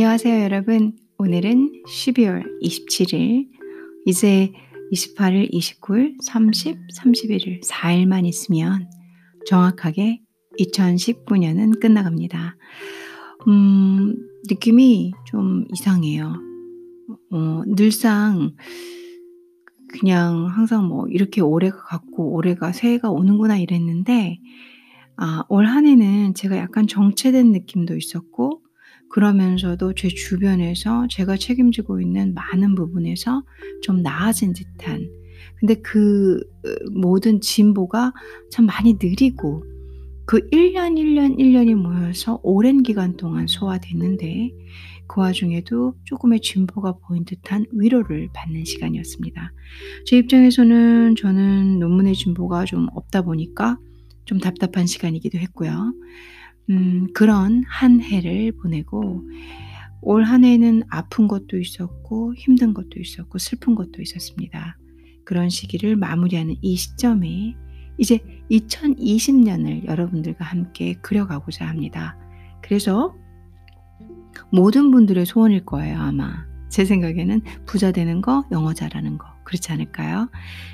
안녕하세요, 여러분. 오늘은 12월 27일, 이제 28일, 29일, 30, 31일, 4일만 있으면 정확하게 2019년은 끝나갑니다. 음, 느낌이 좀 이상해요. 어, 늘상 그냥 항상 뭐 이렇게 올해가 갔고 올해가 새해가 오는구나 이랬는데 아, 올 한 해는 제가 약간 정체된 느낌도 있었고 그러면서도 제 주변에서 제가 책임지고 있는 많은 부분에서 좀 나아진 듯한 근데 그 어, 모든 진보가 참 많이 느리고 그 1년, 1년, 1년이 모여서 오랜 기간 동안 소화됐는데 그 와중에도 조금의 진보가 보인 듯한 위로를 받는 시간이었습니다. 제 입장에서는 저는 논문의 진보가 좀 없다 보니까 좀 답답한 시간이기도 했고요. 음, 그런 한 해를 보내고 올 한 해는 아픈 것도 있었고 힘든 것도 있었고 슬픈 것도 있었습니다. 그런 시기를 마무리하는 이 시점에 이제 2020년을 여러분들과 함께 그려가고자 합니다. 그래서 모든 분들의 소원일 거예요, 아마. 제 생각에는 부자 되는 거, 영어 잘하는 거. 그렇지 않을까요?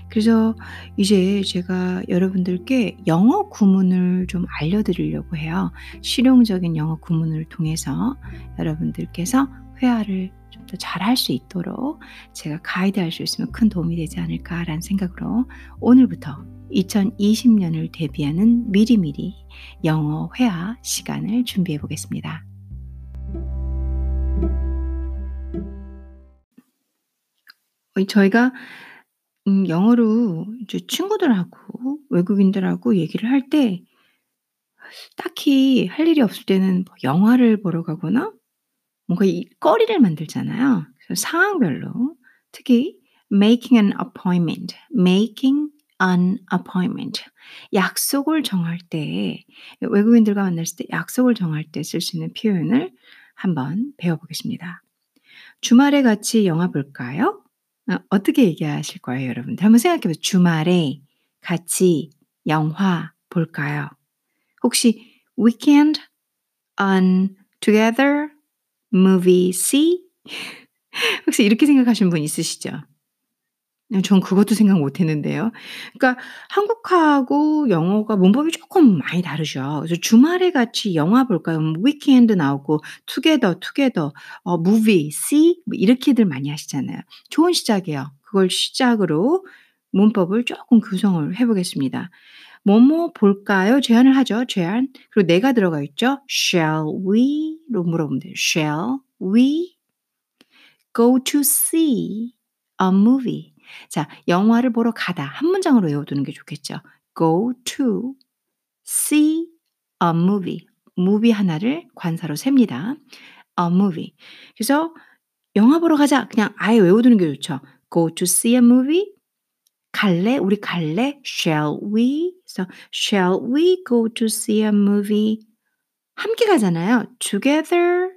그래서 이제 제가 여러분들께 영어 구문을 좀 알려드리려고 해요. 실용적인 영어 구문을 통해서 여러분들께서 회화를 좀 더 잘할 수 있도록 제가 가이드할 수 있으면 큰 도움이 되지 않을까라는 생각으로 오늘부터 2020년을 대비하는 미리미리 영어 회화 시간을 준비해 보겠습니다. 어, 저희가 음 영어로 이제 친구들하고 외국인들하고 얘기를 할 때 딱히 할 일이 없을 때는 뭐 영화를 보러 가거나 뭔가 이 거리를 만들잖아요. 그래서 상황별로 특히 making an appointment, making an appointment 약속을 정할 때 외국인들과 만났을 때 약속을 정할 때 쓸 수 있는 표현을 한번 배워보겠습니다. 주말에 같이 영화 볼까요? 어, 어떻게 얘기하실 거예요, 여러분들? 한번 생각해 보세요. 주말에 같이 영화 볼까요? 혹시 weekend on together movie see? 혹시 이렇게 생각하시는 분 있으시죠? 네, 전 그것도 생각 못 했는데요. 그러니까 한국하고 영어가 문법이 조금 많이 다르죠. 그래서 주말에 같이 영화 볼까요? 뭐 weekend 나오고 together, together, 어 movie, see 뭐 이렇게들 많이 하시잖아요. 좋은 시작이에요. 그걸 시작으로 문법을 조금 구성을 해 보겠습니다. 뭐뭐 볼까요? 제안을 하죠. 제안. 그리고 내가 들어가 있죠. Shall we?로 물어보면 돼요. Shall we go to see a movie? 자, 영화를 보러 가다. 한 문장으로 외워두는 게 좋겠죠. Go to see a movie. movie 하나를 관사로 셉니다. a movie. 그래서 영화 보러 가자. 그냥 아예 외워두는 게 좋죠. Go to see a movie. 갈래? 우리 갈래? Shall we? 그래서 Shall we go to see a movie? 함께 가잖아요. Together.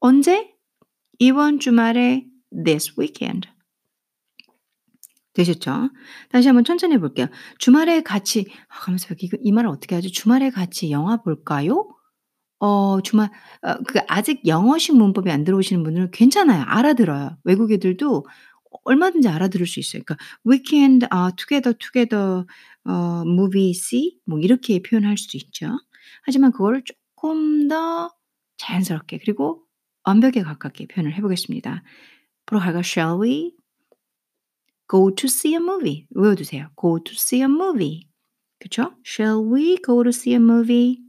언제? 이번 주말에 this weekend. 되셨죠? 다시 한번 천천히 해 볼게요. 주말에 같이 아 봐. 이거 이 말을 어떻게 하지? "주말에 같이 영화 볼까요?" 어 주말 어 그 아직 영어식 문법이 안 들어오시는 분들은 괜찮아요. 알아들어요. 외국 애들도 얼마든지 알아들을 수 있어요. 그러니까 weekend 아 together, together 어 movie see 뭐 이렇게 표현할 수도 있죠. 하지만 그거를 쪼끔 더 자연스럽게 그리고 완벽에 가깝게 표현을 해 보겠습니다. 보러 갈까 "Shall we?" go to see a movie. 외워두세요. go to see a movie. 그쵸? Shall we go to see a movie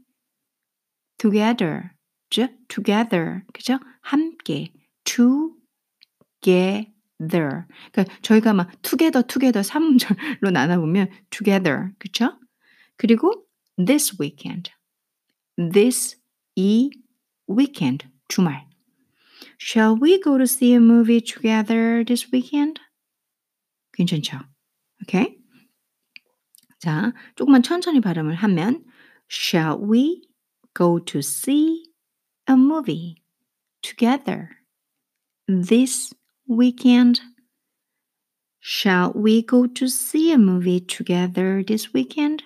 together? 즉, together. 그죠? 함께. together. 그러니까 저희가 막 together, together 3문절로 나눠보면 together. 그쵸? 그리고 this weekend. this 이 weekend. 주말. Shall we go to see a movie together this weekend? 괜찮죠? 오케이? 자, 조금만 천천히 발음을 하면 Shall we go to see a movie together this weekend? Shall we go to see a movie together this weekend?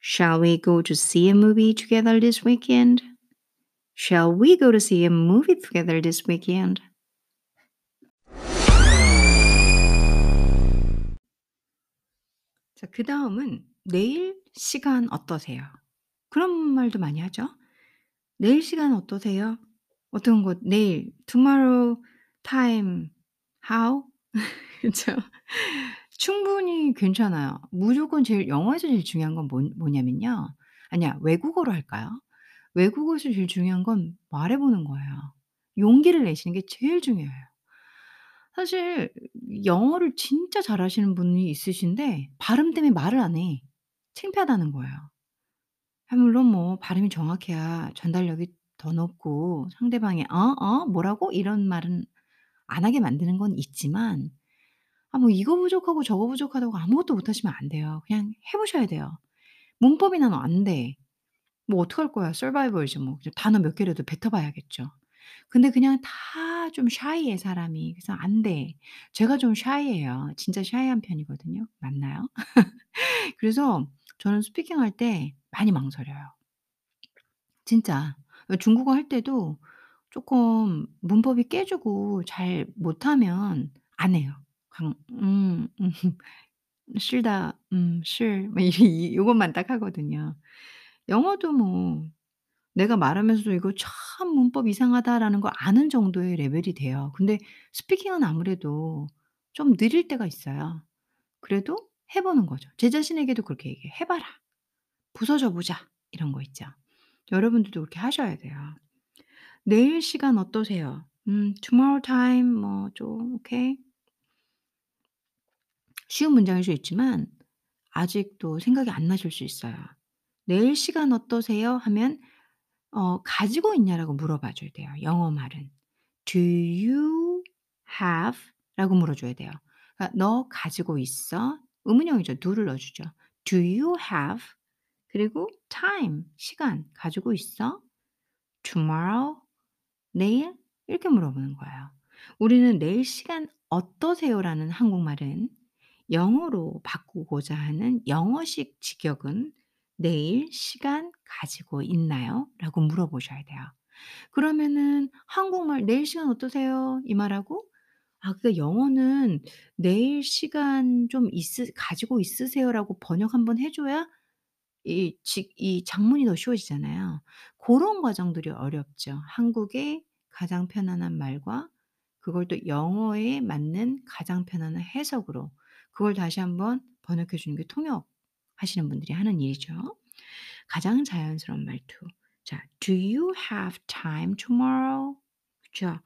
Shall we go to see a movie together this weekend? Shall we go to see a movie together this weekend? 자, 그 다음은 내일 시간 어떠세요? 그런 말도 많이 하죠. 내일 시간 어떠세요? 어떤 것, 내일, tomorrow time, how? 그쵸? 충분히 괜찮아요. 무조건 제일, 영어에서 제일 중요한 건 뭐, 뭐냐면요. 아니야, 외국어로 할까요? 외국어에서 제일 중요한 건 말해보는 거예요. 용기를 내시는 게 제일 중요해요. 사실 영어를 진짜 잘하시는 분이 있으신데 발음 때문에 말을 안 해. 창피하다는 거예요. 아 물론 뭐 발음이 정확해야 전달력이 더 높고 상대방이 "어? 어? 뭐라고?" 이런 말은 안 하게 만드는 건 있지만 아 뭐 이거 부족하고 저거 부족하다고 아무것도 못 하시면 안 돼요. 그냥 해 보셔야 돼요. 문법이 나는 안 돼. 뭐 어떡할 거야. 서바이벌이지 뭐. 단어 몇 개라도 뱉어 봐야겠죠. 근데 그냥 다 좀 shy해 사람이. 그래서 안 돼. 제가 좀 shy해요. 진짜 shy한 편이거든요. 맞나요? 그래서 저는 스피킹할 때 많이 망설여요. 진짜. 어 중국어 할 때도 쪼끔 문법이 깨지고 잘 못하면 안 해요. 강 음 음. 是的. 음 是. 뭐 이 이 요것만 딱 하거든요. 영어도 뭐 내가 말하면서도 '이거 참 문법 이상하다.'라는 걸 아는 정도의 레벨이 돼요. 근데 스피킹은 아무래도 좀 느릴 때가 있어요. 그래도 해 보는 거죠. 제 자신에게도 그렇게 얘기해요. "해 봐라. 부서져 보자." 이런 거 있죠. 여러분들도 그렇게 하셔야 돼요. "내일 시간 어떠세요?" 음 tomorrow time 뭐 좀 오케이. 쉬운 문장일 수 있지만 아직도 생각이 안 나실 수 있어요. "내일 시간 어떠세요?" 하면 어 "가지고 있냐?"라고 물어봐 줘야 돼요, 영어 말은. "Do you have?" 라고 물어줘야 돼요. 그러니까 "너 가지고 있어?" 의문형이죠. do를 넣어 주죠. "Do you have?" 그리고 time 시간 가지고 있어? tomorrow 내일? 이렇게 물어보는 거예요. 우리는 "내일 시간 어떠세요?"라는 한국말은 영어로 바꾸고자 하는 영어식 직역은 " 내일 시간 가지고 있나요?" 라고 물어보셔야 돼요. 그러면은 한국말 "내일 시간 어떠세요?" 이 말하고 아 그러니까 영어는 "내일 시간 좀 있으 가지고 있으세요?"라고 번역 한번 해 줘야 이 직이 작문이 더 쉬워지잖아요. 고런 과정들이 어렵죠. 한국의 가장 편안한 말과 그걸 또 영어에 맞는 가장 편안한 해석으로 그걸 다시 한번 번역해 주는 게 통역 하시는 분들이 하는 일이죠. 가장 자연스러운 말투. 자 "Do you have time tomorrow?" 그쵸.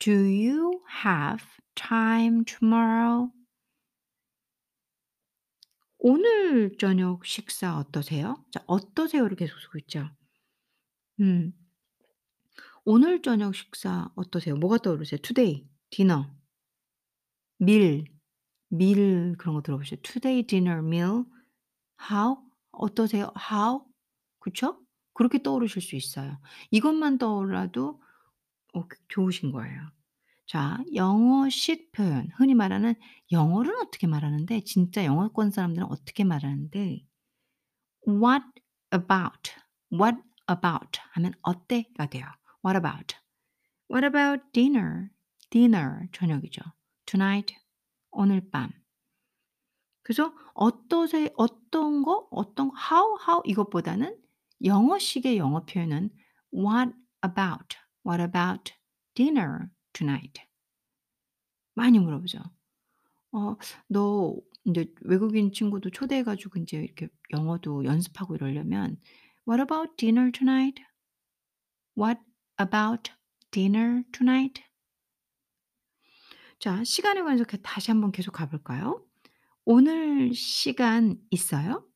"Do you have time tomorrow?" "오늘 저녁 식사 어떠세요?" 자 어떠세요를 계속 쓰고 있죠. 음. 오늘 저녁 식사 어떠세요? 뭐가 떠오르세요? today, dinner. meal, meal 그런 거 들어보셨어요? today dinner meal. How? 어떠세요? how? 그쵸? 그렇게 떠오르실 수 있어요. 이것만 떠올라도 어 그 좋으신 거예요. 자 영어식 표현 흔히 말하는 영어를 어떻게 말하는데 진짜 영어권 사람들은 어떻게 말하는데 what about, what about 하면 어때가 돼요. what about. what about dinner? dinner 저녁이죠. tonight 오늘 밤. 그래서 어떠세 어떤 거, 어떤 how, how 이것보다는 영어식의 영어 표현은 what about, what about dinner tonight? 많이 물어보죠. 어너 인제 외국인 친구도 초대해 가지고 인제 이렇게 영어도 연습하고 이러려면 "What about dinner tonight? What about dinner tonight?" 자 시간에 관해서 그 다시 한번 계속 가 볼까요? " 오늘 시간 있어요?"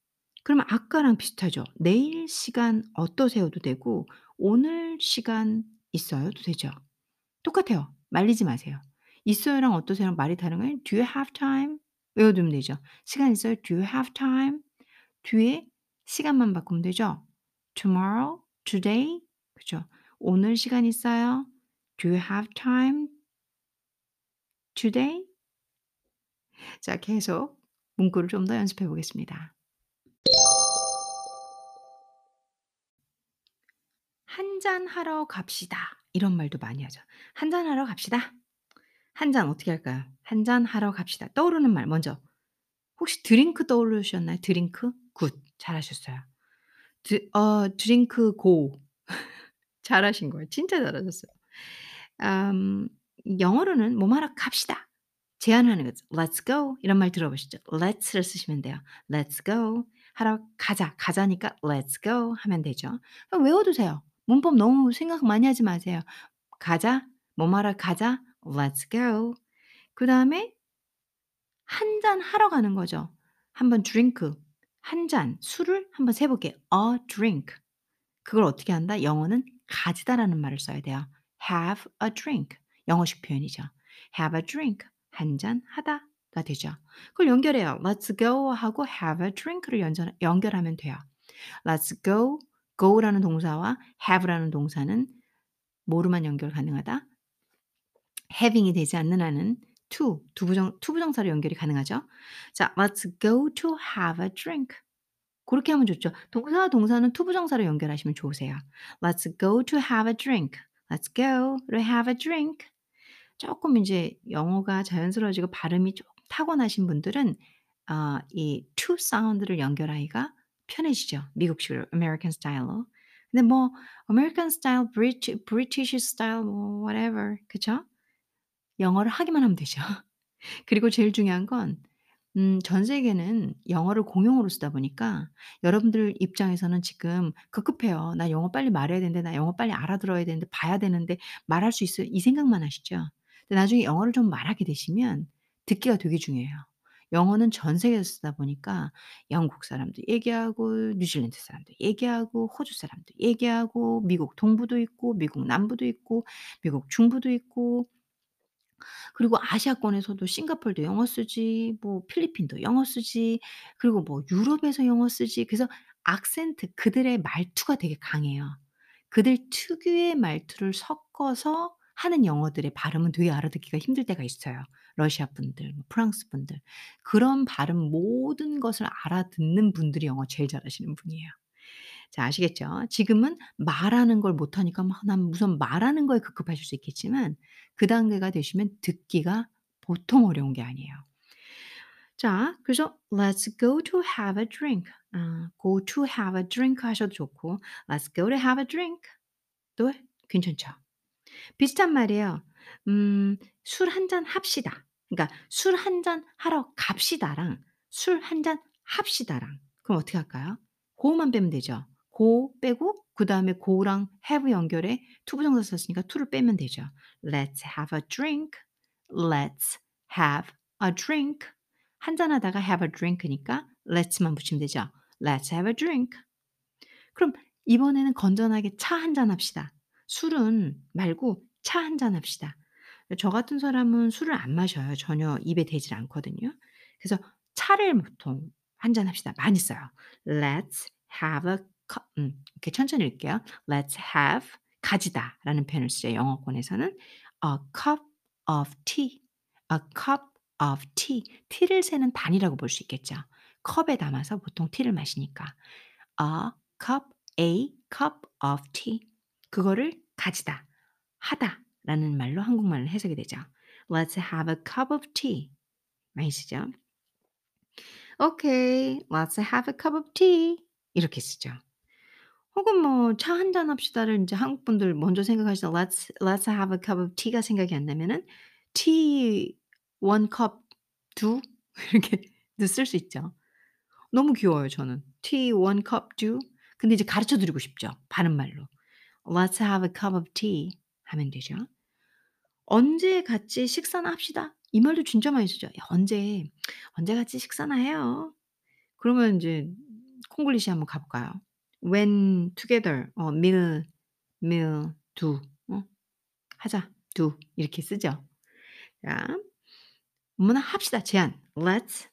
그러면 아까랑 비슷하죠. "내일 시간 어떠세요?"도 되고 "오늘 시간 있어요?"도 되죠. 똑같아요. 말리지 마세요. 있어요랑 어떠세요랑 말이 다른 거예요. "Do you have time?" 외워두면 되죠. "시간 있어요?" "Do you have time?" 뒤에 시간만 바꾸면 되죠. tomorrow, today 그죠. "오늘 시간 있어요?" "Do you have time today?" 자 계속 문구를 좀 더 연습해 보겠습니다. "한잔 하러 갑시다." 이런 말도 많이 하죠. "한잔 하러 갑시다." 한 잔 어떻게 할까요? "한 잔 하러 갑시다." 떠오르는 말 먼저 혹시 drink 떠오르셨나요? drink? Good. 잘하셨어요. 드 어 drink go. 잘하신 거예요. 진짜 잘하셨어요. 음 영어로는 "뭐 하러 갑시다." 제안하는 거죠. "Let's go." 이런 말 들어보셨죠? let's를 쓰시면 돼요. "Let's go." 하러 가자. 가자니까 "Let's go." 하면 되죠. 외워두세요. 문법 너무 생각 많이 하지 마세요. 가자. 뭐 하러 가자. "Let's go." 그 다음에 한 잔 하러 가는 거죠. 한번 drink 한 잔 술을 한번 세 볼게요. a drink. 그걸 어떻게 한다? 영어는 가지다라는 말을 써야 돼요. have a drink. 영어식 표현이죠. have a drink. 한잔 하다가 되죠. 그걸 연결해요. let's go 하고 have a drink를 연전 연결하면 돼요. let's go, go라는 동사와 have라는 동사는 뭐로만 연결 가능하다? having이 되지 않는 한은 to 두 부정 to부정사로 연결이 가능하죠. 자, let's go to have a drink. 고렇게 하면 좋죠. 동사와 동사는 to부정사로 연결하시면 좋으세요. Let's go to have a drink. Let's go to have a drink. 쪼끔 인제 영어가 자연스러워지고 발음이 좀 타고나신 분들은 어이 to 사운드를 연결하기가 편해지죠. 미국식으로 American style로. 근데 뭐 American style, Brit British style 뭐 whatever 그쵸? 영어를 하기만 하면 되죠. 그리고 제일 중요한 건 음 전 세계는 영어를 공용어로 쓰다 보니까 여러분들 입장에서는 지금 급급해요. '나 영어 빨리 말해야 되는데. 나 영어 빨리 알아들어야 되는데. 봐야 되는데. 말할 수 있어요.' 이 생각만 하시죠. 나중에 영어를 좀 말하게 되시면 듣기가 되게 중요해요. 영어는 전 세계에서 쓰다 보니까 영국 사람도 얘기하고 뉴질랜드 사람도 얘기하고 호주 사람도 얘기하고 미국 동부도 있고 미국 남부도 있고 미국 중부도 있고 그리고 아시아권에서도 싱가포르도 영어 쓰지 뭐 필리핀도 영어 쓰지 그리고 뭐 유럽에서 영어 쓰지 그래서 악센트 그들의 말투가 되게 강해요. 그들 특유의 말투를 섞어서 하는 영어들의 발음은 되게 알아듣기가 힘들 때가 있어요. 러시아 분들 뭐 프랑스 분들. 그런 발음 모든 것을 알아듣는 분들이 영어 제일 잘하시는 분이에요. 자 아시겠죠? 지금은 말하는 걸 못하니까 막 난 우선 말하는 거에 급급하실 수 있겠지만 그 단계가 되시면 듣기가 보통 어려운 게 아니에요. 자 그래서 "Let's go to have a drink." 아 go to have a drink 하셔도 좋고 "Let's go to have a drink." 도 괜찮죠. 비슷한 말이에요. 음 "술 한 잔 합시다." 그러니까 "술 한 잔 하러 갑시다."랑 "술 한 잔 합시다."랑 그럼 어떻게 할까요? 고만 빼면 되죠. 고 빼고 그 다음에 고랑 have 연결해 투부 정사 썼으니까 to를 빼면 되죠. "Let's have a drink." "Let's have a drink." 한잔 하다가 have a drink니까 let's만 붙이면 되죠. "Let's have a drink." 그럼 이번에는 건전하게 차 한 잔 합시다. 술은 말고 차한잔 합시다. 저 같은 사람은 술을 안 마셔요. 전혀 입에 대질 않거든요. 그래서 차를 보통 한잔 합시다. 많이 써요. "Let's have a cup" 음 이렇게 천천히 읽을게요. "Let's have" 가지다라는 표현을 쓰죠, 영어권에서는. "a cup of tea." "a cup of tea." 티를 세는 단위라고 볼 수 있겠죠. 컵에 담아서 보통 티를 마시니까. "a cup" "a cup of tea." 그거를 가지다, 하다 라는 말로 한국말로 해석이 되죠. "Let's have a cup of tea." 많이 쓰죠. "Okay, let's have a cup of tea." 이렇게 쓰죠. 혹은 뭐 "차 한 잔 합시다."를 인제 한국 분들 먼저 생각하시는 "Let's let's have a cup of tea."가 생각이 안 나면은 "tea 1 cup do?" 이렇게도 쓸수 있죠. 너무 귀여워요 저는. "Tea 1 cup do?" 근데 이제 가르쳐 드리고 싶죠, 바른 말로. "Let's have a cup of tea." 하면 되죠. "언제 같이 식사나 합시다." 이 말도 진짜 많이 쓰죠. "야 언제, 언제 같이 식사나 해요." 그러면 인제 콩글리시 한번 가 볼까요? "When together." 어 meal, meal do. 어 하자. do 이렇게 쓰죠. 자 뭐나 합시다. 제안. "Let's"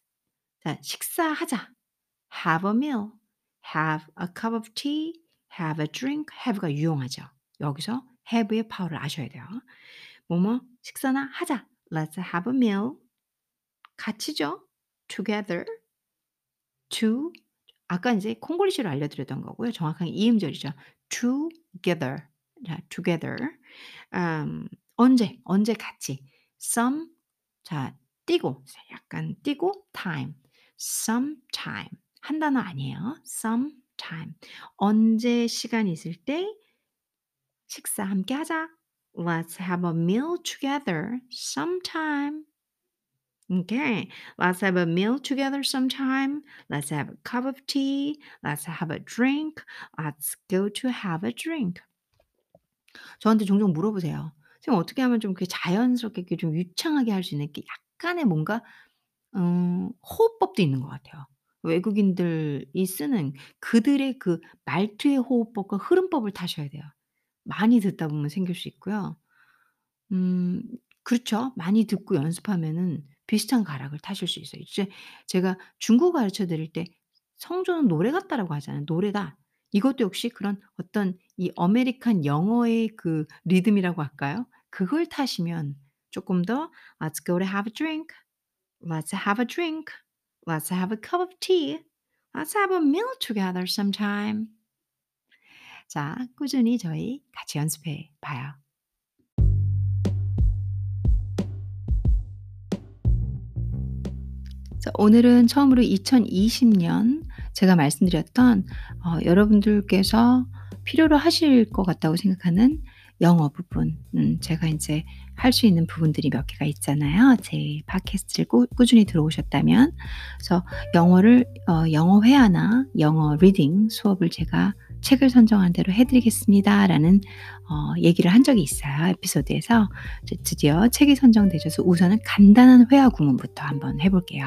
자 식사하자. "have a meal." "have a cup of tea." "Have a drink." have가 유용하죠. 여기서 have의 파워를 아셔야 돼요. 뭐뭐 식사나 하자. "Let's have a meal." 같이죠. together. to 아까 인제 콩글리시로 알려드렸던 거고요. 정확하게 이음절이죠. together. 자 together. 음 언제, 언제 같이. some 자 띄고 약간 띄고 time. sometime. 한 단어 아니에요. Sometime. 언제 시간 있을 때 식사 함께 하자. Let's have a meal together sometime. Okay, let's have a meal together sometime. Let's have a cup of tea. Let's have a drink. Let's go to have a drink. 저한테 종종 물어보세요. "선생님 어떻게 하면 좀그 자연스럽게 좀 유창하게 할 수 있는 이렇게 약간의 뭔가 음 호흡법도 있는 것 같아요. 외국인들이 쓰는 그들의 그 말투의 호흡법과 흐름법을 타셔야 돼요. 많이 듣다 보면 생길 수 있고요. 음 그렇죠. 많이 듣고 연습하면은 비슷한 가락을 타실 수 있어요. 이제 제가 중국어 가르쳐 드릴 때 "성조는 노래 같다."라고 하잖아요. 노래다. 이것도 역시 그런 어떤 이 American 영어의 그 리듬이라고 할까요? 그걸 타시면 쪼끔 더 "Let's go to have a drink. Let's have a drink. Let's have a cup of tea. Let's have a meal together sometime." 자 꾸준히 저희 같이 연습해 봐요. 자 오늘은 처음으로 2020년 제가 말씀드렸던 어 여러분들께서 필요로 하실 것 같다고 생각하는 영어 부분 음 제가 인제 할 수 있는 부분들이 몇 개가 있잖아요. 제 팟캐스트를 꾸 꾸준히 들어오셨다면. 그래서 영어를 어 영어 회화나 영어 reading 수업을 제가 책을 선정한 대로 해 드리겠습니다 라는 어 얘기를 한 적이 있어요, 에피소드에서. 드디어 책이 선정되셔서 우선은 간단한 회화 구문부터 한번 해 볼게요.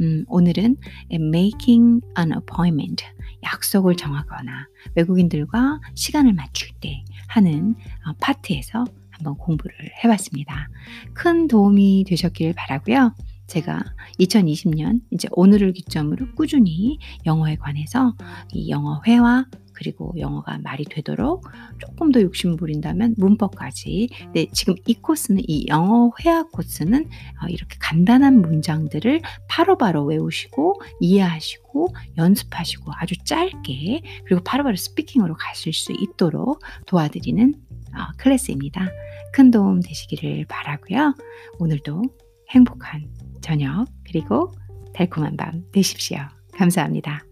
음 오늘은 making an appointment 약속을 정하거나 외국인들과 시간을 맞출 때 하는 어 파트에서 한번 공부를 해 봤습니다. 큰 도움이 되셨길 바라고요. 제가 2020년 인제 오늘을 기점으로 꾸준히 영어에 관해서 이 영어 회화 그리고 영어가 말이 되도록 쪼끔 더 욕심 부린다면 문법까지 네 지금 이 코스는 이 영어 회화 코스는 어 이렇게 간단한 문장들을 바로바로 외우시고 이해하시고 연습하시고 아주 짧게 그리고 바로바로 스피킹으로 가실 수 있도록 도와드리는 어 클래스입니다. 큰 도움 되시기를 바라고요. 오늘도 행복한 저녁 그리고 달콤한 밤 되십시오. 감사합니다.